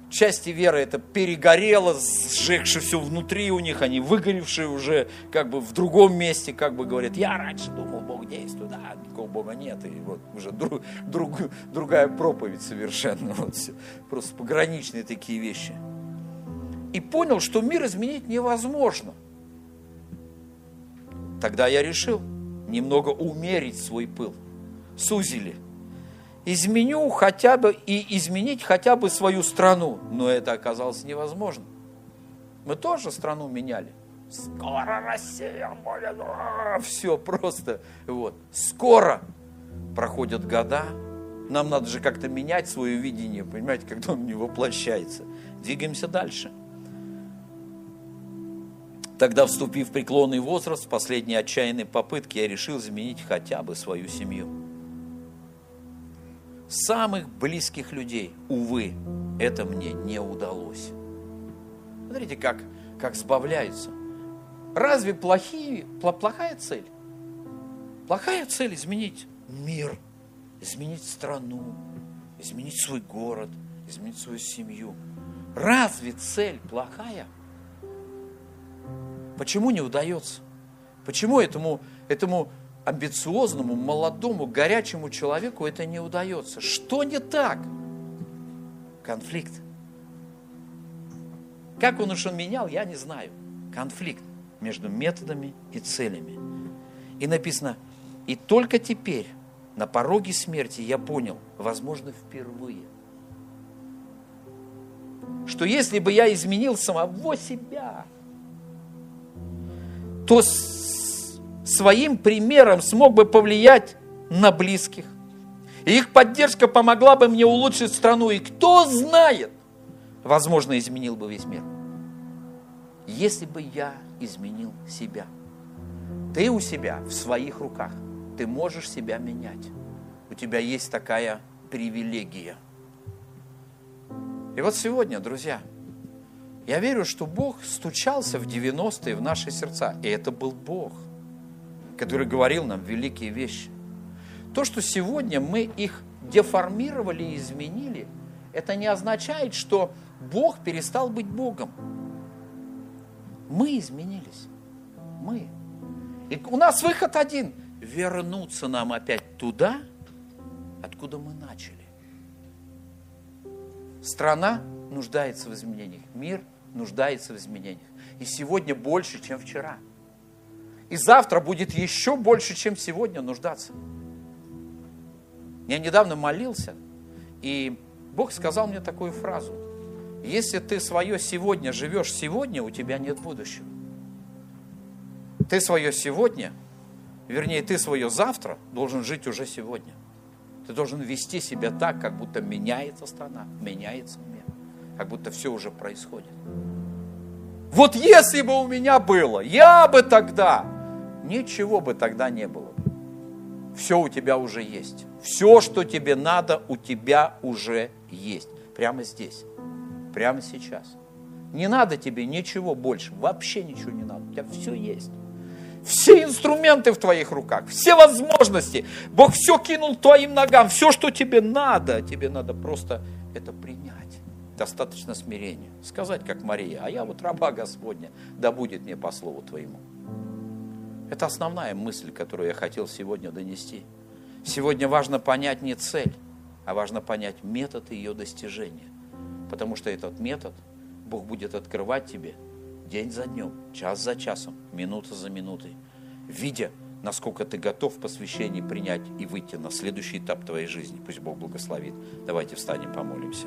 Части веры это перегорело, сжегши все внутри у них, они выгоревшие уже как бы в другом месте, как бы говорят, я раньше думал, Бог действует, да, никакого Бога нет, и вот уже друг, друг, другая проповедь совершенно, вот все. просто пограничные такие вещи и понял, что мир изменить невозможно. Тогда я решил немного умерить свой пыл. Сузили. Изменю хотя бы и изменить хотя бы свою страну. Но это оказалось невозможно. Мы тоже страну меняли. Скоро Россия будет. Все просто. Вот. Скоро проходят года. Нам надо же как-то менять свое видение, понимаете, когда он не воплощается. Двигаемся дальше. Тогда, вступив в преклонный возраст, в последние отчаянные попытки, я решил изменить хотя бы свою семью. Самых близких людей, увы, это мне не удалось. Смотрите, как, как сбавляются. Разве плохие, плохая цель? Плохая цель изменить мир, изменить страну, изменить свой город, изменить свою семью. Разве цель плохая? Почему не удается? Почему этому, этому амбициозному, молодому, горячему человеку это не удается? Что не так? Конфликт. Как он уж он менял, я не знаю. Конфликт. между методами и целями. И написано, и только теперь, на пороге смерти, я понял, возможно, впервые, что если бы я изменил самого себя, то своим примером смог бы повлиять на близких. И их поддержка помогла бы мне улучшить страну. И кто знает, возможно, изменил бы весь мир. Если бы я изменил себя. Ты у себя в своих руках. Ты можешь себя менять. У тебя есть такая привилегия. И вот сегодня, друзья, я верю, что Бог стучался в 90-е в наши сердца. И это был Бог, который говорил нам великие вещи. То, что сегодня мы их деформировали и изменили, это не означает, что Бог перестал быть Богом. Мы изменились. Мы. И у нас выход один. Вернуться нам опять туда, откуда мы начали. Страна нуждается в изменениях. Мир нуждается в изменениях. И сегодня больше, чем вчера. И завтра будет еще больше, чем сегодня нуждаться. Я недавно молился, и Бог сказал мне такую фразу. Если ты свое сегодня живешь сегодня, у тебя нет будущего. Ты свое сегодня, вернее, ты свое завтра должен жить уже сегодня. Ты должен вести себя так, как будто меняется страна, меняется мир, как будто все уже происходит. Вот если бы у меня было, я бы тогда, ничего бы тогда не было. Все у тебя уже есть. Все, что тебе надо, у тебя уже есть. Прямо здесь, прямо сейчас. Не надо тебе ничего больше, вообще ничего не надо. У тебя все есть. Все инструменты в твоих руках, все возможности. Бог все кинул твоим ногам. Все, что тебе надо, тебе надо просто это принять достаточно смирения. Сказать, как Мария, а я вот раба Господня, да будет мне по слову Твоему. Это основная мысль, которую я хотел сегодня донести. Сегодня важно понять не цель, а важно понять метод ее достижения. Потому что этот метод Бог будет открывать тебе день за днем, час за часом, минута за минутой, видя, насколько ты готов в посвящении принять и выйти на следующий этап твоей жизни. Пусть Бог благословит. Давайте встанем, помолимся.